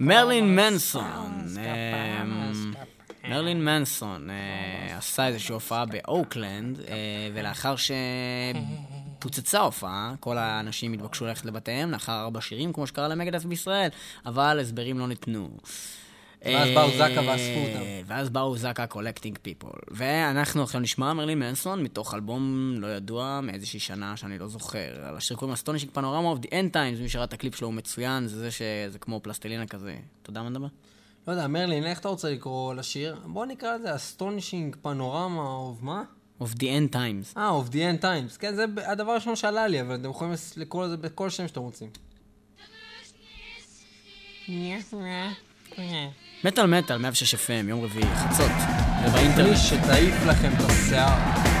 מרלין מנסון, מרלין מנסון עשה איזושהי הופעה באוקלנד, אה, ולאחר שפוצצה ההופעה, כל האנשים התבקשו ללכת לבתיהם לאחר ארבע שירים, כמו שקרה למגדת' בישראל, אבל הסברים לא ניתנו. ואז באו זק"א ואספו אותם. ואז באו זק"א collecting people. ואנחנו עכשיו נשמע מרלין מנסון מתוך אלבום לא ידוע מאיזושהי שנה שאני לא זוכר. על השיר קוראים Astonishing Panorama of the End Times, מי שראה את הקליפ שלו הוא מצוין, זה זה שזה כמו פלסטלינה כזה. אתה יודע מה נדבר? לא יודע, מרלין, איך אתה רוצה לקרוא לשיר? בוא נקרא לזה Astonishing Panorama of מה? of the end times. אה, of the end times. כן, זה הדבר הראשון שעלה לי, אבל אתם יכולים לקרוא לזה בכל שם שאתם רוצים. מטאל מטאל, 106 FM, יום רביעי, חצות, ובאינטרנט. בלי שתעיף לכם את השיער.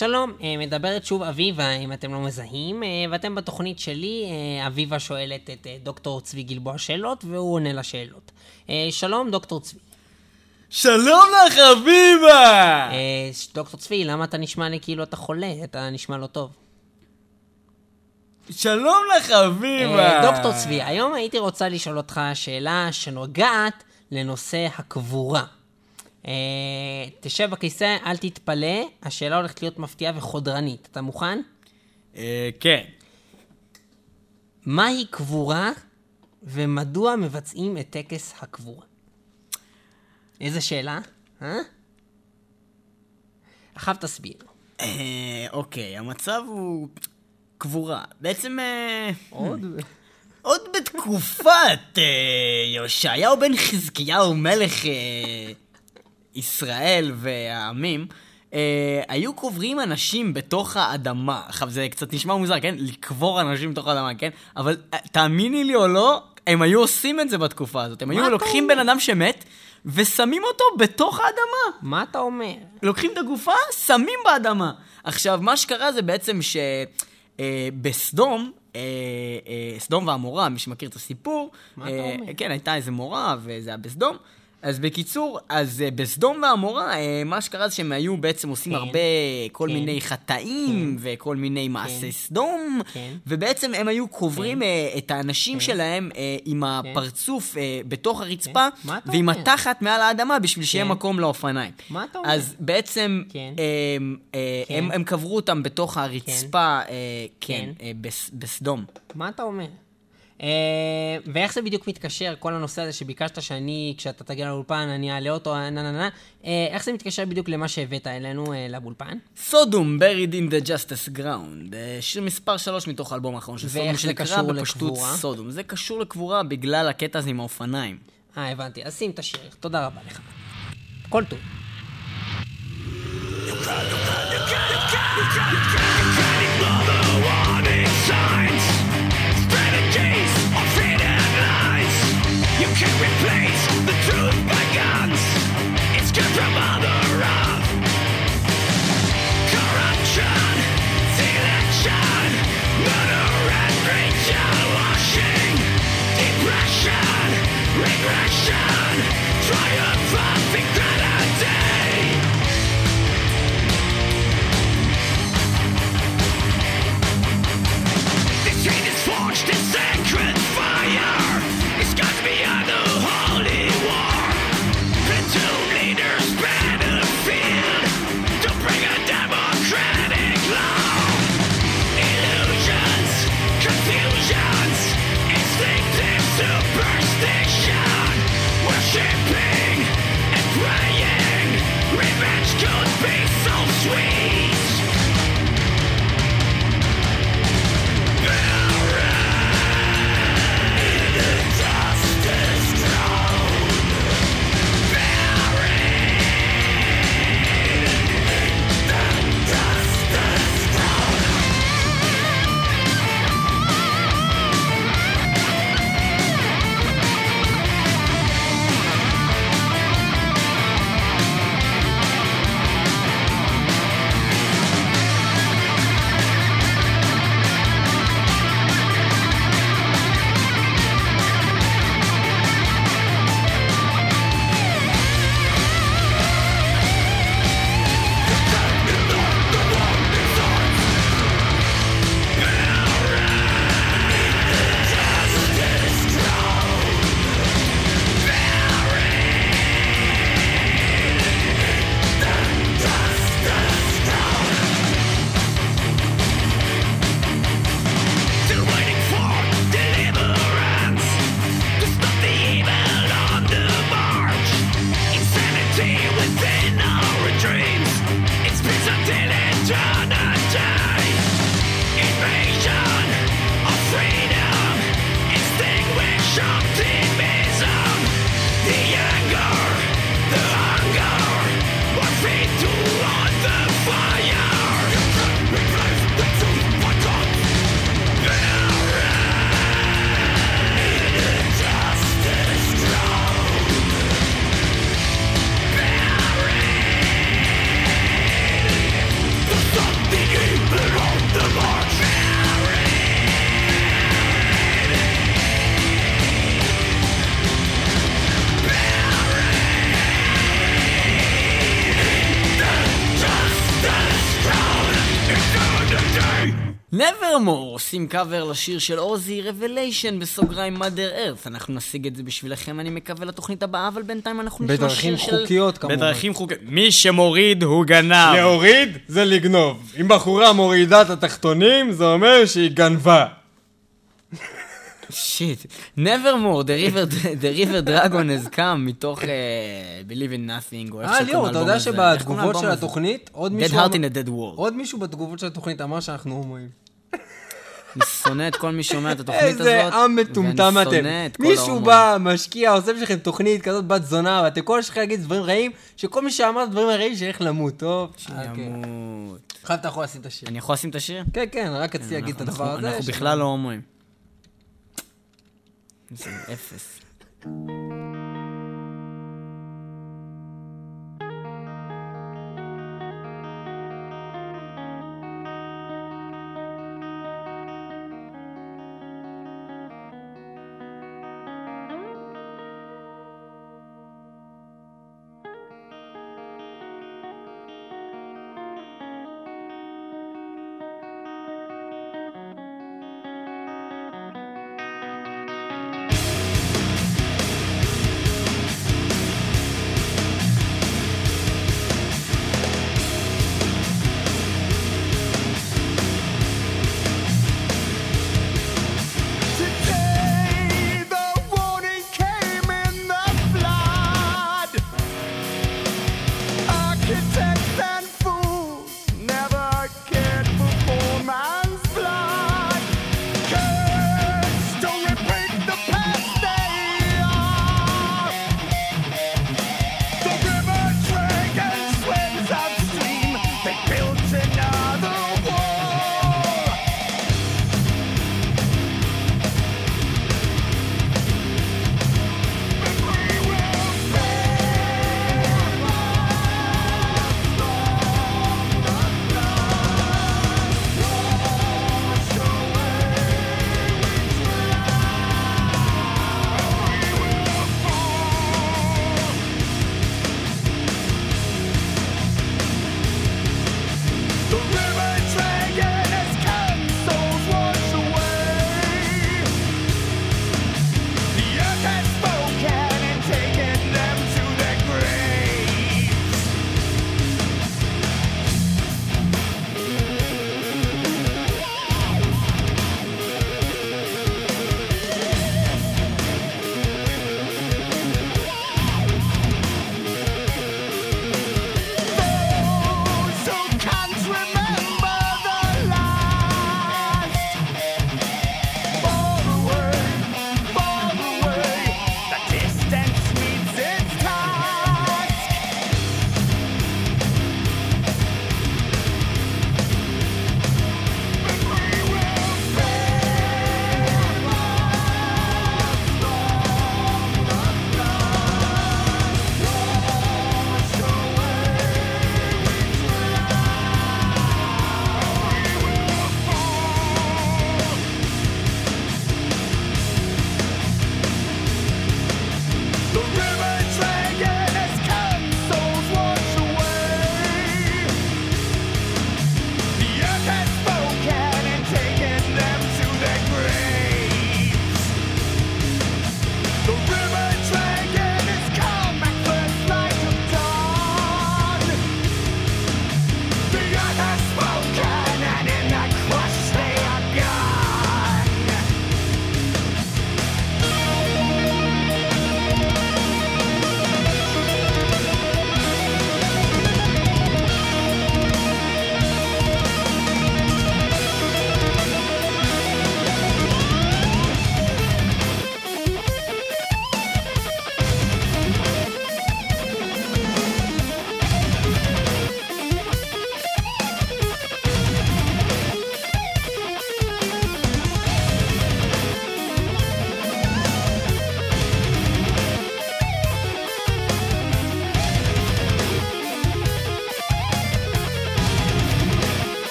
שלום, אה, מדברת שוב אביבה, אם אתם לא מזהים, אה, ואתם בתוכנית שלי, אה, אביבה שואלת את דוקטור צבי גלבוע שאלות, והוא עונה לשאלות. שלום, דוקטור צבי. שלום לך, אביבה! דוקטור צבי, למה אתה נשמע לי כאילו אתה חולה? אתה נשמע לא טוב. שלום לך, אביבה! דוקטור צבי, היום הייתי רוצה לשאול אותך שאלה שנוגעת לנושא הקבורה. אה, תשב בכיסא, אל תתפלא, השאלה הולכת להיות מפתיעה וחודרנית. אתה מוכן? אה, כן. מהי קבורה ומדוע מבצעים את טקס הקבורה? איזה שאלה? אה? עכשיו תסביר. אה, אוקיי, המצב הוא קבורה. בעצם... אה, עוד? עוד בתקופת אה, יאשיהו בן חזקיהו, מלך אה, ישראל והעמים, אה, היו קוברים אנשים בתוך האדמה. עכשיו, זה קצת נשמע מוזר, כן? לקבור אנשים בתוך האדמה, כן? אבל אה, תאמיני לי או לא, הם היו עושים את זה בתקופה הזאת. הם היו אתה לוקחים? בן אדם שמת, ושמים אותו בתוך האדמה. מה אתה אומר? לוקחים את הגופה, שמים באדמה. עכשיו, מה שקרה זה בעצם שבסדום, אה, אה, סדום ועמורה, מי שמכיר את הסיפור, מה אתה אה, אומר? כן, הייתה איזה מורה, וזה היה בסדום. אז בקיצור, אז אה, בסדום ועמורה, אה, מה שקרה זה שהם היו בעצם עושים כן. הרבה, כל כן. מיני חטאים, וכל מיני מעשי סדום, כן. ובעצם הם היו קוברים אה, את האנשים שלהם אה, עם הפרצוף אה, בתוך הרצפה, כן. ועם אומר? התחת מעל האדמה, בשביל שיהיה כן. מקום לאופניים. מה אתה אומר? אז בעצם כן. הם, כן. הם, הם קברו אותם בתוך הרצפה, אה, כן, כן. אה, בס- בסדום. מה אתה אומר? ואיך זה בדיוק מתקשר, כל הנושא הזה שביקשת שאני, כשאתה תגיע לאולפן, אני אעלה אותו, נה נה נה, איך זה מתקשר בדיוק למה שהבאת אלינו לאולפן? סודום, buried in the justice ground. שיר מספר 3 מתוך האלבום האחרון של סודום, שנקרא בפשטות סודום. זה קשור לקבורה בגלל הקטע הזה עם האופניים. אה, הבנתי. אז שים את השיר, תודה רבה לך. כל טוב. You can't, you can't, you can't, you can't, you can't ignore the warning signs. can we עושים קאבר לשיר של עוזי, Revelation בסוגריים mother earth. אנחנו נשיג את זה בשבילכם, אני מקווה לתוכנית הבאה, אבל בינתיים אנחנו נשמע בדרכים שיר של... חוקיות כמובן. בדרכים חוקיות. מי שמוריד הוא גנב. להוריד זה לגנוב. אם בחורה מורידה את התחתונים, זה אומר שהיא גנבה. שיט. Nevermore, The River, the river Dragon has come מתוך uh, Believe in Nothing, או איך אה, שקוראים ליאור, אתה לאלבום יודע הזה. איך קוראים שבתגובות לאלבום של הזה? התוכנית, עוד Dead מישהו... Heart אמר- in a Dead World. עוד מישהו בתגובות של התוכנית אמר שאנחנו הומואים. אני שונא את כל מי שומע את התוכנית הזאת. איזה עם מטומטם אתם. את מישהו. בא, משקיע, עושה בשבילכם תוכנית כזאת בת זונה, ואתם כל שלכם להגיד דברים רעים, שכל מי שאמר דברים רעים שילך למות, טוב? אוקיי. ימות. עכשיו אתה יכול לשים את השיר. אני יכול לשים את השיר? כן, כן, רק רציתי להגיד את אנחנו- הדבר הזה. אנחנו בכלל לא הומואים. אפס.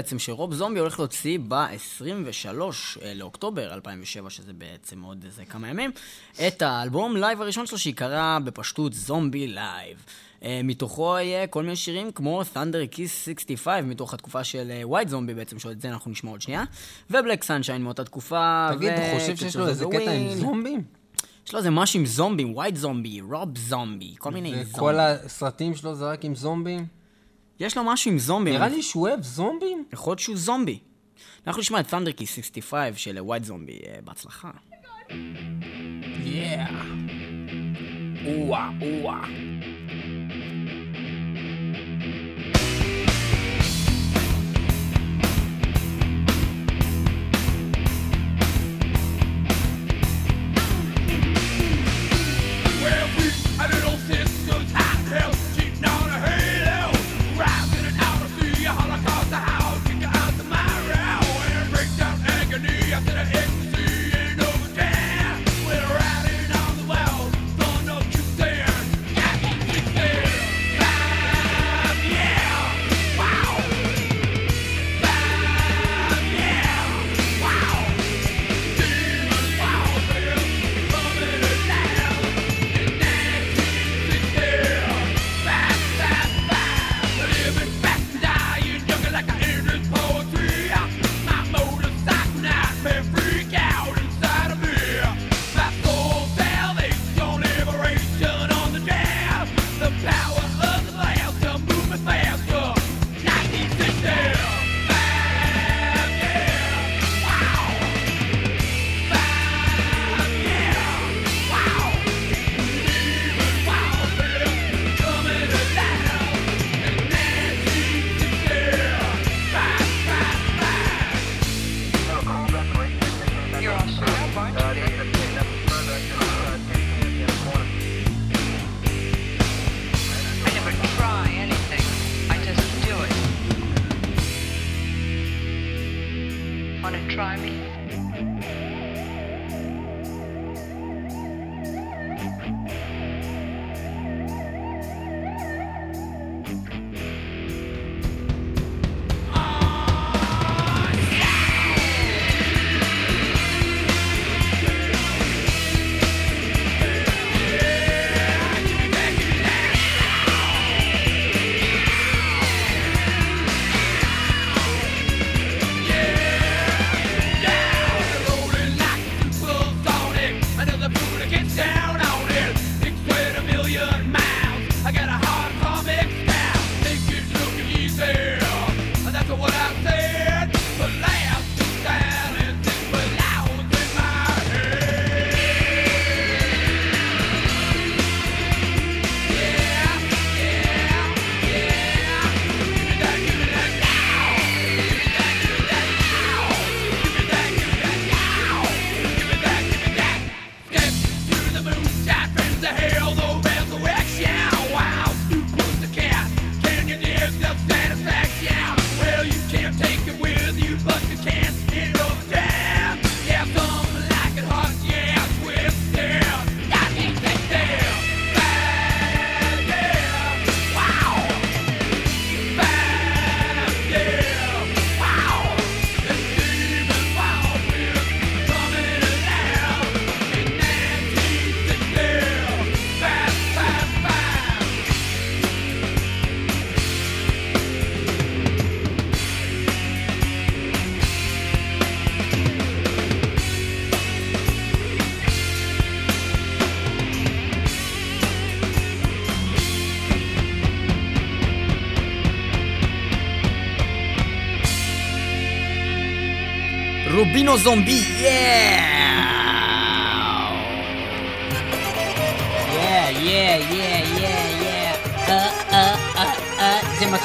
בעצם שרוב זומבי הולך להוציא ב-23 לאוקטובר 2007, שזה בעצם עוד איזה כמה ימים, את האלבום live הראשון שלו שיקרא בפשטות Zombie Live. אה, מתוכו יהיה כל מיני שירים כמו Thunder Kiss 65, מתוך התקופה של ווייט זומבי בעצם, שאת זה אנחנו נשמע עוד שנייה, ו Black Sunshine מאותה תקופה, תגיד, אתה חושב שיש לו איזה קטע עם זומבים? יש לו איזה משהו עם זומבים, ווייט זומבי, רוב זומבי, כל מיני זומבים. וכל הסרטים שלו זה רק עם זומבים? יש לו משהו עם זומבים. נראה לי שהוא אוהב זומבים. יכול להיות שהוא זומבי. אנחנו נשמע את Key 65 של ווייט זומבי, אה, בהצלחה. Yeah. או-אה, או-אה. Menino Zumbi, yeah!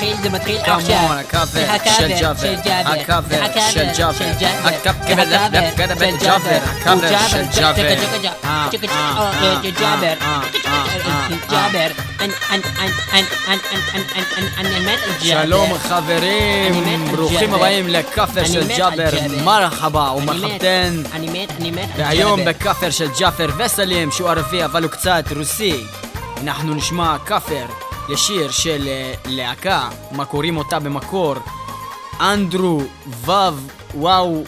אה, זה מתחיל, זה מתחיל Come עכשיו. on, הקאבר זה של ג'אבר, של ג'אבר. הקאבר זה הקאבר של ג'אבר, של ג'אבר. הקאבר זה הקאבר של של ג'אבר, הקאבר הוא של צ'קה, ג'אבר. צ'קה, צ'קה, אה, צ'קה, אה, צ'קה, אה, אה, ג'אבר. אה, צ'קה, אה, צ'קה, אה, אה, לשיר של אה, להקה, מה קוראים אותה במקור, אנדרו וו וואו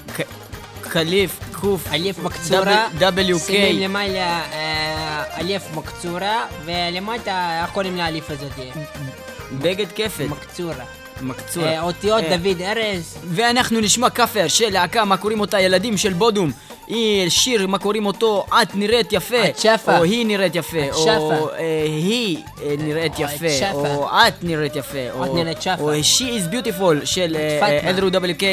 קליף קוף אליף מקצורה WK למעלה אה, אליף מקצורה ולמטה איך קוראים לאליף הזאת? בגד כפת מקצורה מקצורה. אה, אותיות דוד ארז. ואנחנו נשמע כאפר של להקה, מה קוראים אותה? ילדים של בודום. היא שיר, מה קוראים אותו? את נראית יפה. את שפה. או היא נראית יפה. את או שפה. אה, היא אה, נראית או את יפה. או את נראית יפה. או- נראית שפה. או She is beautiful של את. אנדרו WK,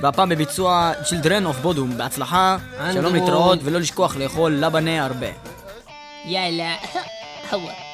והפעם בביצוע Children of בודום. בהצלחה, שלום. להתראות, ולא לשכוח לאכול לבנה הרבה. יאללה.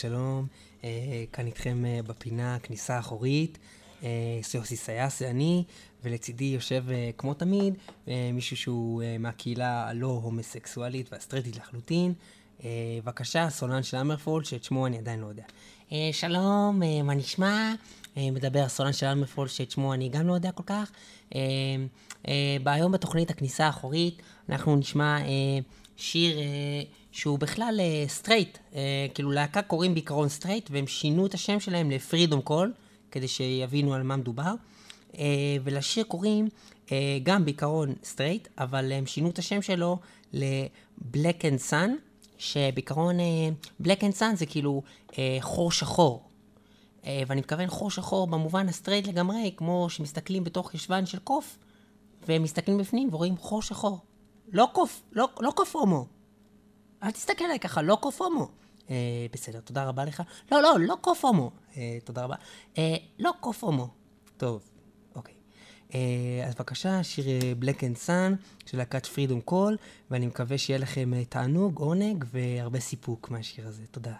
שלום. אה, כאן איתכם אה, בפינה, כניסה אחורית. אה, יוסי סייס זה אני, ולצידי יושב, אה, כמו תמיד, אה, מישהו שהוא אה, מהקהילה הלא הומוסקסואלית והסטרטית לחלוטין. אה, בבקשה, סולן של אמרפולד, שאת שמו אני עדיין לא יודע. אה, שלום, אה, מה נשמע? אה, מדבר סולן של אמרפולד, שאת שמו אני גם לא יודע כל כך. אה, אה, היום בתוכנית הכניסה האחורית, אנחנו נשמע אה, שיר אה, שהוא בכלל סטרייט. אה, כאילו להקה קוראים בעיקרון סטרייט, והם שינו את השם שלהם לפרידום קול, כדי שיבינו על מה מדובר. אה, ולשיר קוראים אה, גם בעיקרון סטרייט, אבל הם שינו את השם שלו ל-Black and Sun, שבעיקרון Black and Sun זה כאילו אה, חור שחור. אה, ואני מתכוון חור שחור במובן הסטרייט לגמרי, כמו שמסתכלים בתוך ישבן של קוף, ומסתכלים בפנים ורואים חור שחור. לא קוף, לא, לא קוף הומו. אל תסתכל עליי ככה, לא קוף הומו. אה, בסדר, תודה רבה לך. לא, לא, לא קוף הומו. אה, תודה רבה. אה, לא קוף הומו. טוב, אוקיי. אה, אז בבקשה, שיר Black and Sun של להקת פרידום קול, ואני מקווה שיהיה לכם אה, תענוג, עונג והרבה סיפוק מהשיר הזה. תודה.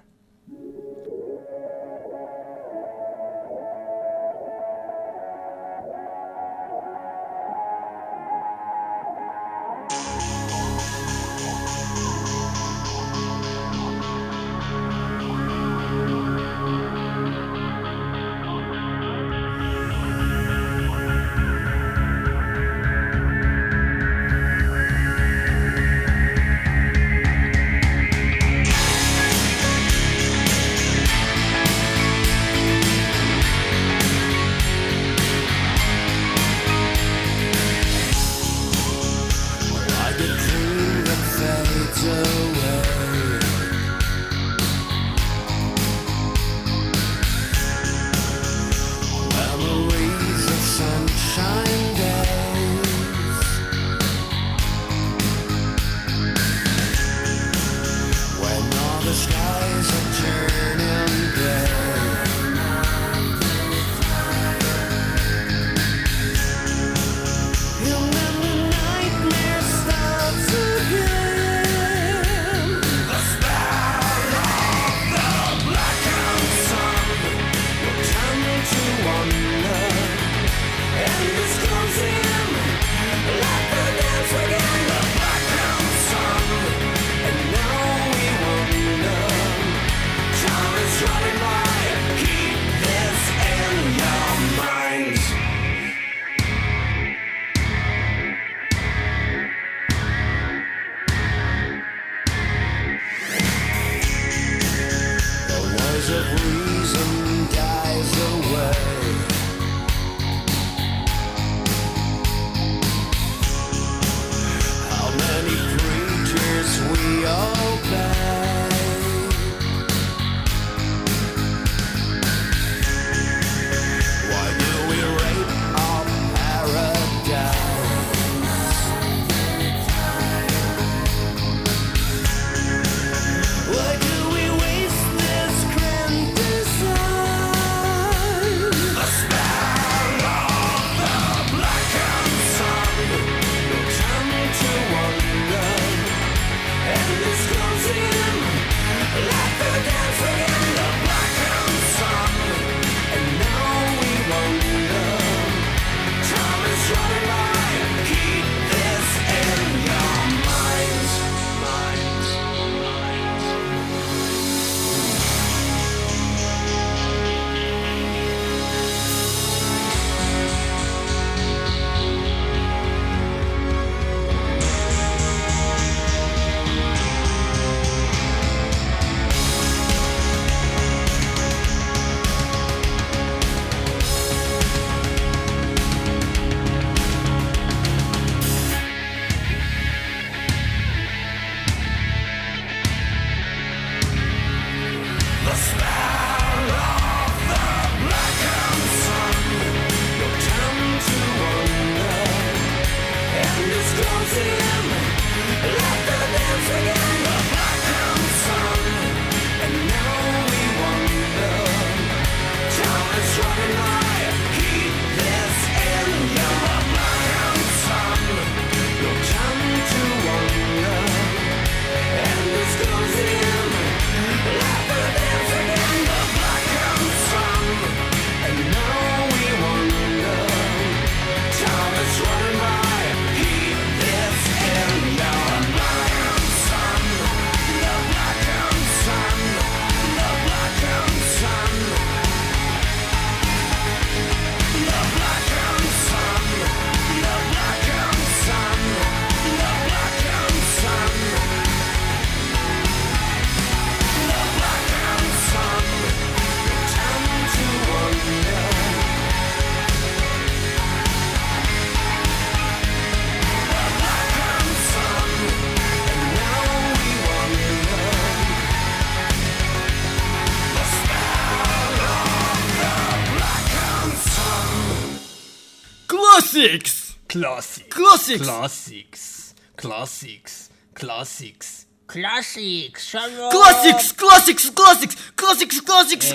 Classics. Classics. Classics. Classics. Classics. Classics, שלום. Classics, Classics, Classics, Classics, Classics,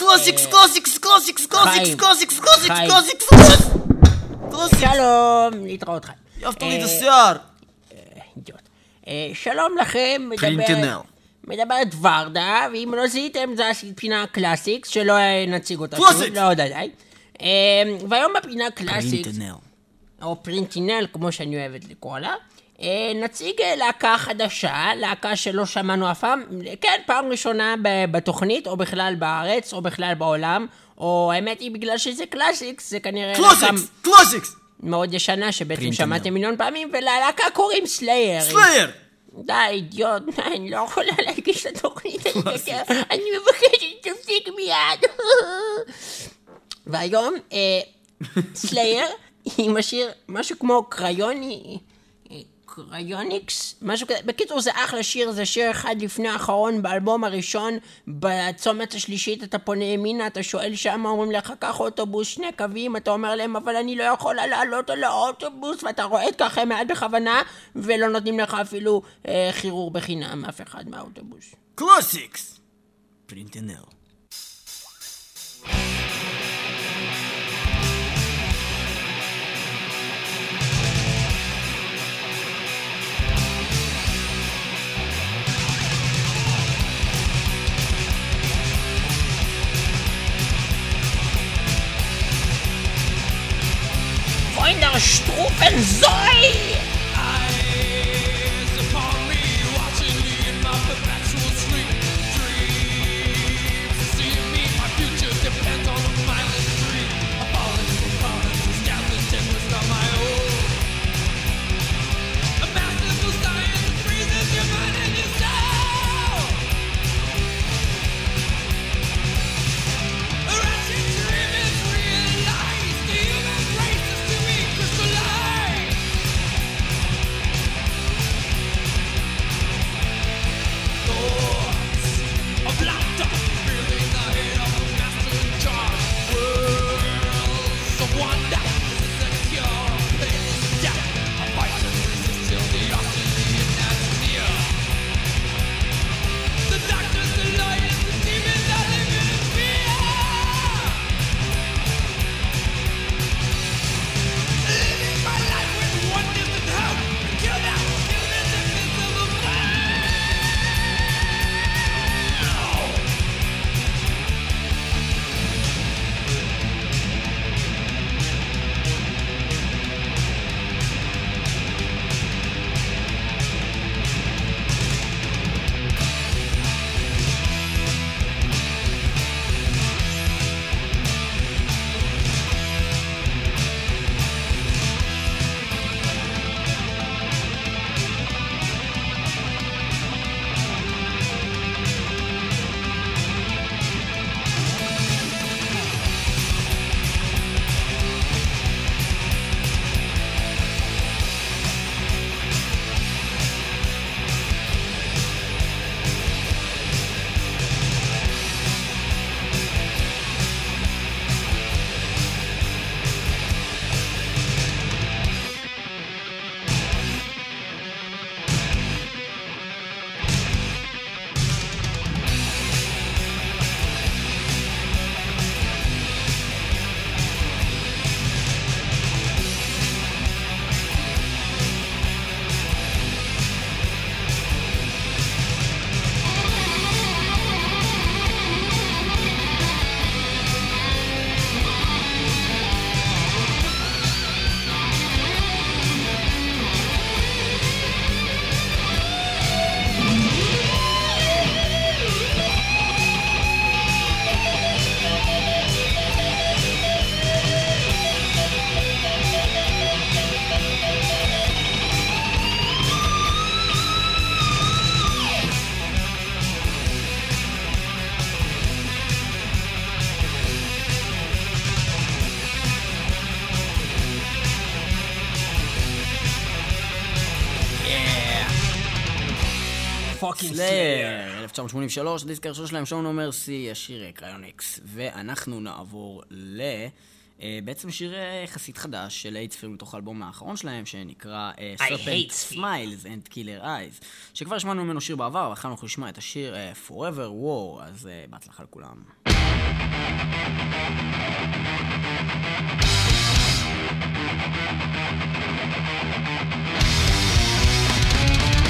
Classics, Classics, Classics, Classics, Classics, Classics, Classics, Classics, Classics. שלום, להתראות חיים. יפת לי את השיער. אידיוט. שלום לכם, מדבר... מדברת ורדה, ואם לא זיהיתם זו הפינה קלאסיקס, שלא נציג אותה. Classics! לא, די, די. והיום בפינה Classics... או פרינטינל, כמו שאני אוהבת לקרוא לה, אה, נציג אה, להקה חדשה, להקה שלא שמענו אף פעם, כן, פעם ראשונה ב- בתוכנית, או בכלל בארץ, או בכלל בעולם, או האמת היא בגלל שזה classics, זה כנראה classics, classics, מאוד ישנה, שבעצם. שמעתם מיליון פעמים, וללהקה קוראים סלייר. סלייר. די, אידיוט, אני לא יכולה להגיש את התוכנית הזאת, אני מבקשת שתפסיק מיד. והיום, אה, סלייר, עם השיר משהו כמו קריוני, אה, Cryonics, משהו כזה. בקיצור, זה אחלה שיר, זה שיר אחד לפני האחרון באלבום הראשון, בצומת השלישית אתה פונה ימינה, אתה שואל שם, אומרים לך, קח אוטובוס, שני קווים, אתה אומר להם, אבל אני לא יכולה לעלות על האוטובוס, ואתה רועד ככה מעט בכוונה, ולא נותנים לך אפילו אה, חירור בחינם, אף אחד מהאוטובוס. קלאסיקס. פרינטנל. Strupenseu! Fucking סלייר, 1983, הדיסק הראשון שלהם, Show No Mercy, השיר Cryonics. ואנחנו נעבור ל... אה, בעצם שיר אה, יחסית חדש של הייטספיר מתוך האלבום האחרון שלהם, שנקרא אה, Serpent Smiles and Killer Eyes, שכבר שמענו ממנו שיר בעבר, ועכשיו אנחנו נשמע את השיר אה, Forever War, אז אה, בהצלחה לכולם. גבירותיי ורבותיי,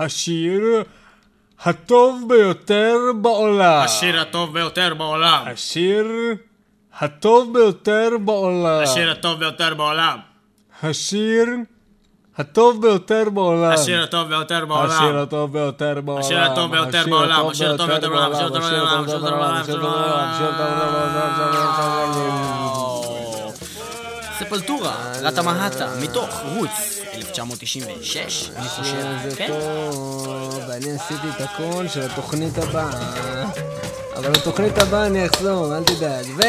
השיר הטוב ביותר בעולם. השיר הטוב ביותר בעולם. השיר הטוב ביותר בעולם. השיר הטוב ביותר בעולם. השיר הטוב ביותר בעולם. השיר הטוב ביותר בעולם. השיר הטוב ביותר בעולם. השיר הטוב ביותר בעולם. השיר הטוב ביותר בעולם. השיר הטוב ביותר בעולם. השיר הטוב ביותר בעולם. ספלטורה, רטה מהטה, מתוך רוץ, 1996, אני חושב, זה כן? טוב, אני עשיתי את הכל של התוכנית הבאה. אבל בתוכנית הבאה אני אחזור, אל תדאג. ו...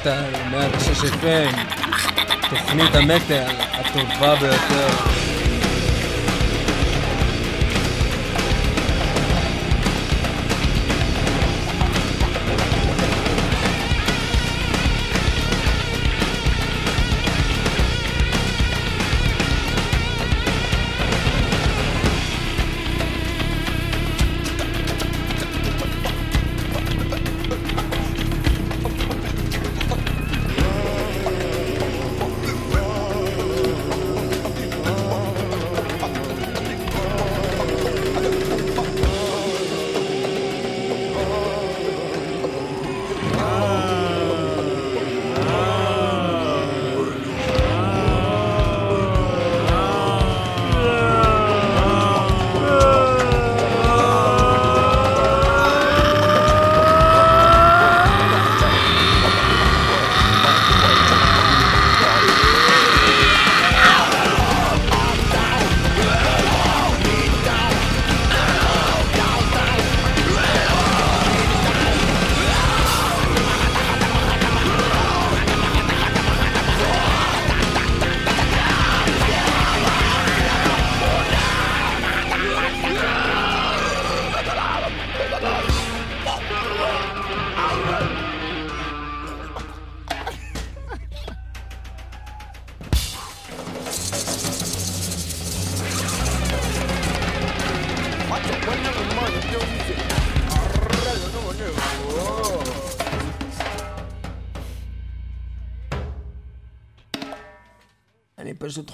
מטאל מטאל, 106 FM, תוכנית המטאל הטובה ביותר.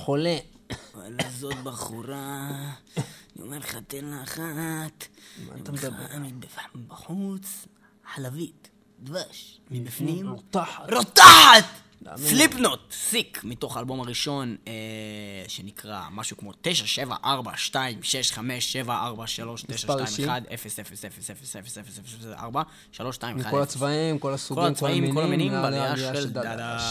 חולה. וואלה, זאת בחורה, אני אומר לך, תן לה אחת. מה אתה מדבר? בחוץ, חלבית, דבש, מבפנים. רותחת. רותחת! סליפ נוט, סיק, מתוך האלבום הראשון, שנקרא משהו כמו 9, 7, 4, 2, 6, 5, 7, 4, 3, 9, 2, 1, 0, 0, 0, 0, 0, 0, 0, 0, 4, 3, 2, 1, 0. כל הצבעים, כל הסוגים, כל המינים, כל המינים, בראייה של דדש.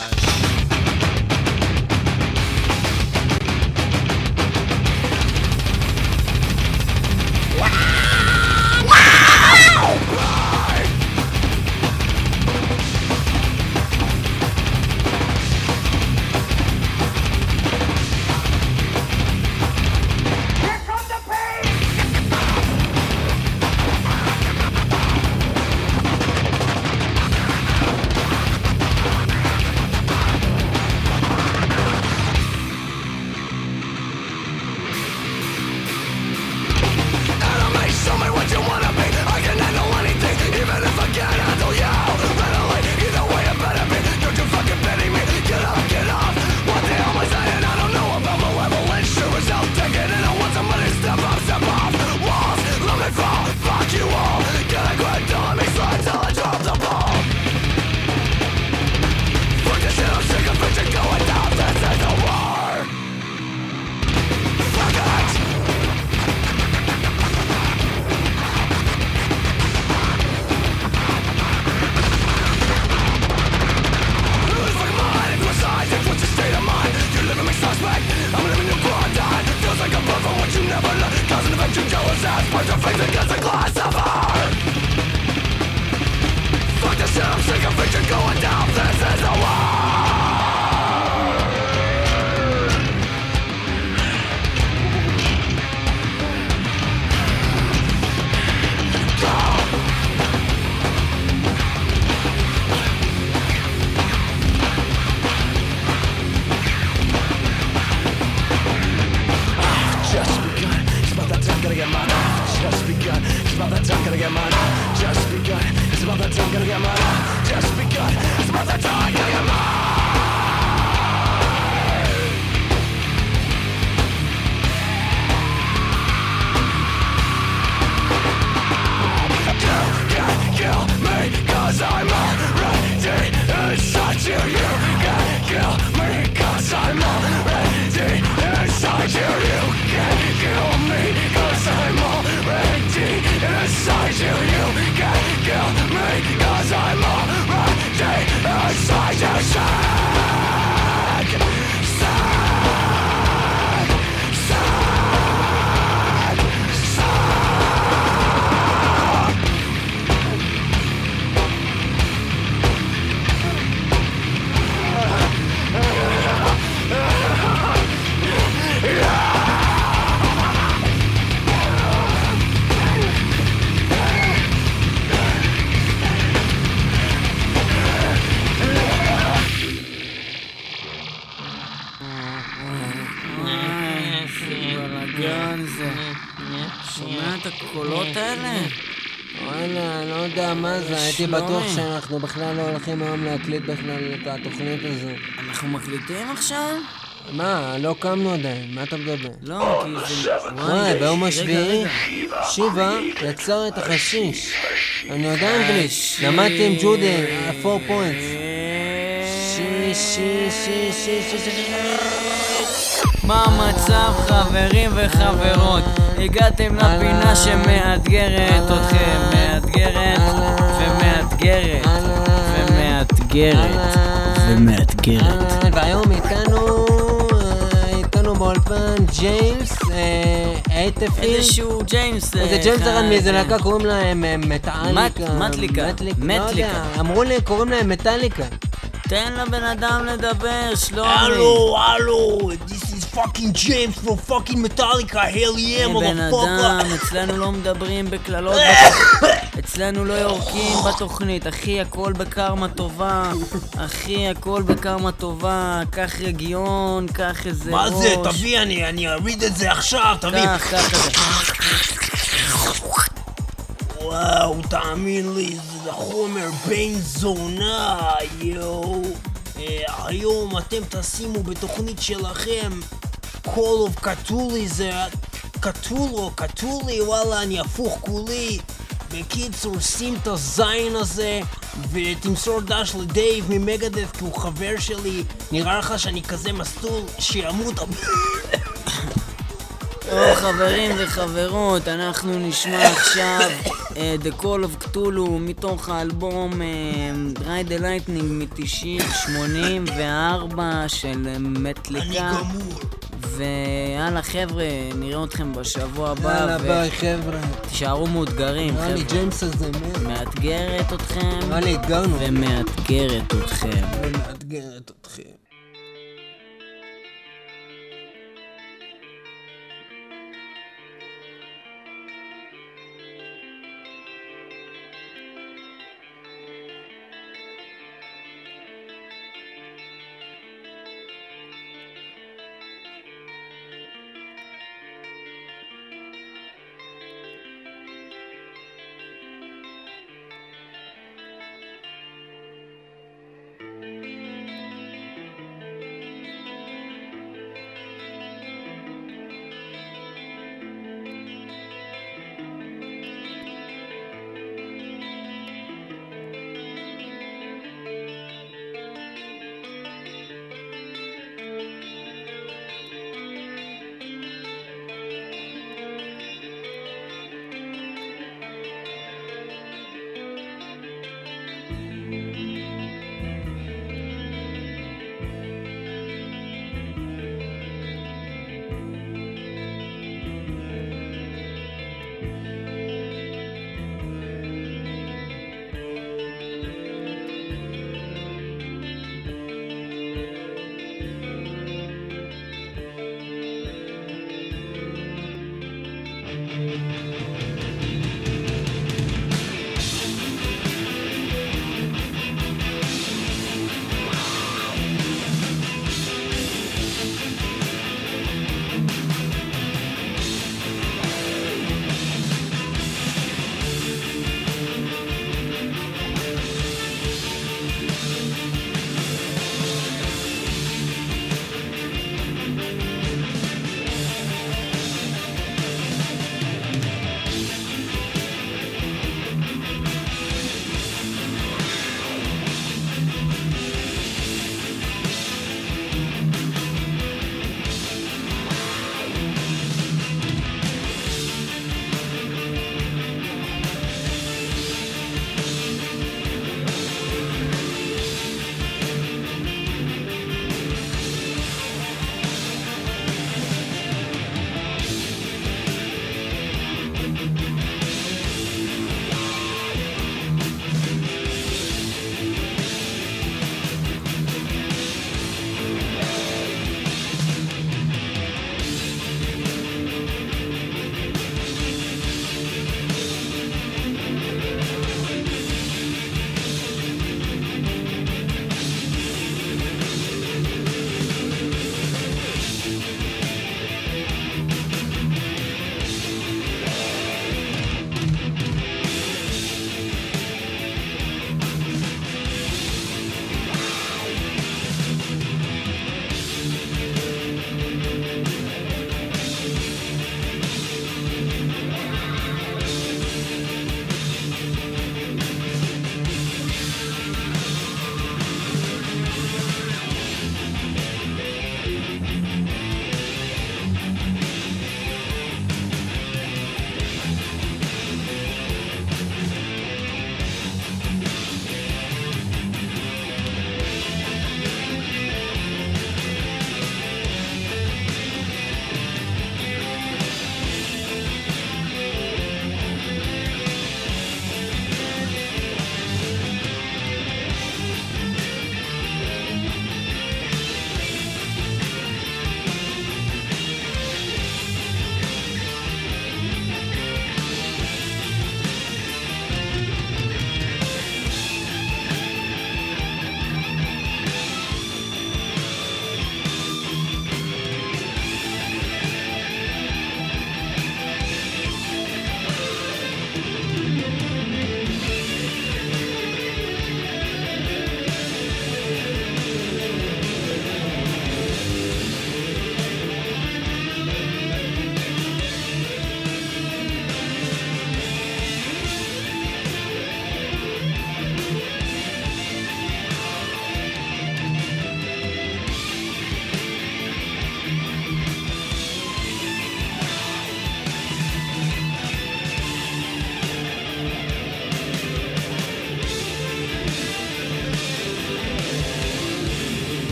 יודע מה זה, הייתי שלומי. בטוח שאנחנו בכלל לא הולכים היום להקליט בכלל את התוכנית הזו. אנחנו מקליטים עכשיו? מה, לא קמנו עדיין, מה אתה מדבר? לא, כי זה... וואי, ביום השביעי. שיבה יצר את החשיש. אני יודע אנגלית, השיש. למדתי עם ג'ודי, 4 פוינטס. אה, שיש, שיש, שיש, שיש, שיש, מה המצב חברים וחברות? הגעתם לפינה שמאתגרת אתכם, מאתגרת ומאתגרת ומאתגרת ומאתגרת. והיום איתנו, אה, איתנו באולפן ג'יימס, אה, הטפילד. איזשהו ג'יימס. איזה אה, ג'יימס אחד, הרן מאיזה להקה קוראים להם מטאליקה. מט- מטליקה. מטליק- לא מטליקה. יודע, אמרו לי קוראים להם מטאליקה. תן לבן אדם לדבר, שלומי. הלו, this is fucking James from fucking Metallica, hell yeah, בן אדם, אצלנו לא מדברים בקללות, אצלנו לא יורקים בתוכנית, אחי, הכל בקרמה טובה, אחי, הכל בקרמה טובה, קח רגיון, קח איזה ראש. מה זה? תביא, אני אריד את זה עכשיו, תביא. קח, קח את זה. וואו, תאמין לי, זה חומר בן זונה, יואו. אה, היום אתם תשימו בתוכנית שלכם Call of קטולי זה קטולו, קטולי, וואלה, אני הפוך כולי. בקיצור, שים את הזין הזה, ותמסור דש לדייב ממגדף, כי הוא חבר שלי. נראה לך שאני כזה מסטול שימות... טוב, חברים וחברות, אנחנו נשמע עכשיו אה, The Call of Cthulhu מתוך האלבום אה, Ride the Lightning מ-90-84 של אה, אני מטליקה. גמור. ויאללה חבר'ה, נראה אתכם בשבוע הבא. יאללה ו- ביי חבר'ה. תישארו מאותגרים, נראה לי חבר'ה. ג'יימס הזה מת. מאתגרת אתכם נראה לי הגענו. ומאתגרת אתכם. ומאתגרת אתכם.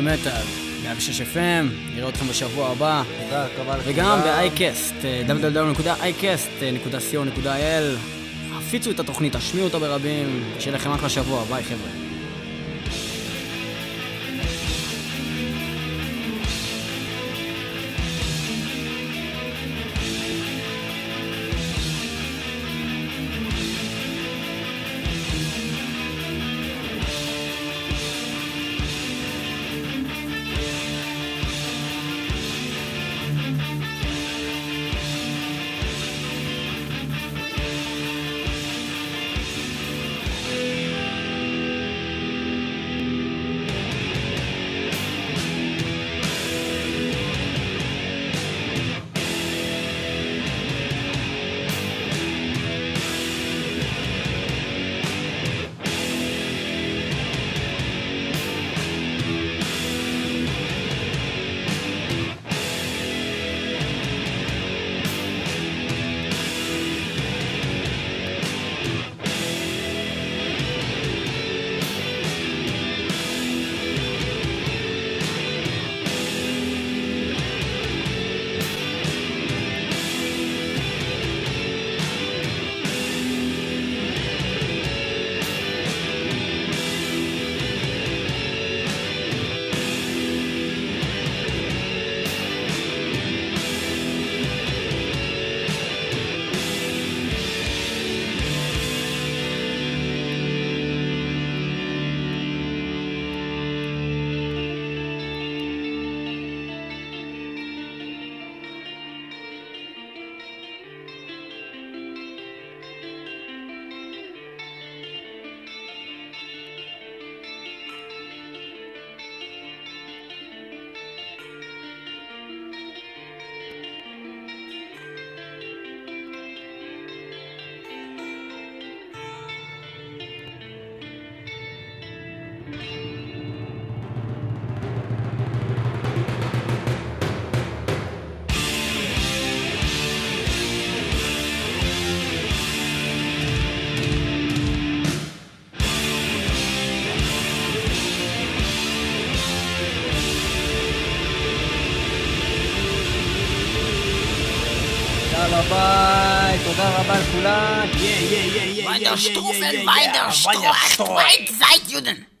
מטאל מטאל, 106 FM, נראה אתכם בשבוע הבא, תודה לכולם. וגם ב-iCast, אה, www.icast.co.il. הפיצו את התוכנית, תשמיעו אותה ברבים, שיהיה לכם אחלה שבוע, ביי חבר'ה. yeah, Stufen yeah, weiter, yeah, Storch, weit seit Juden.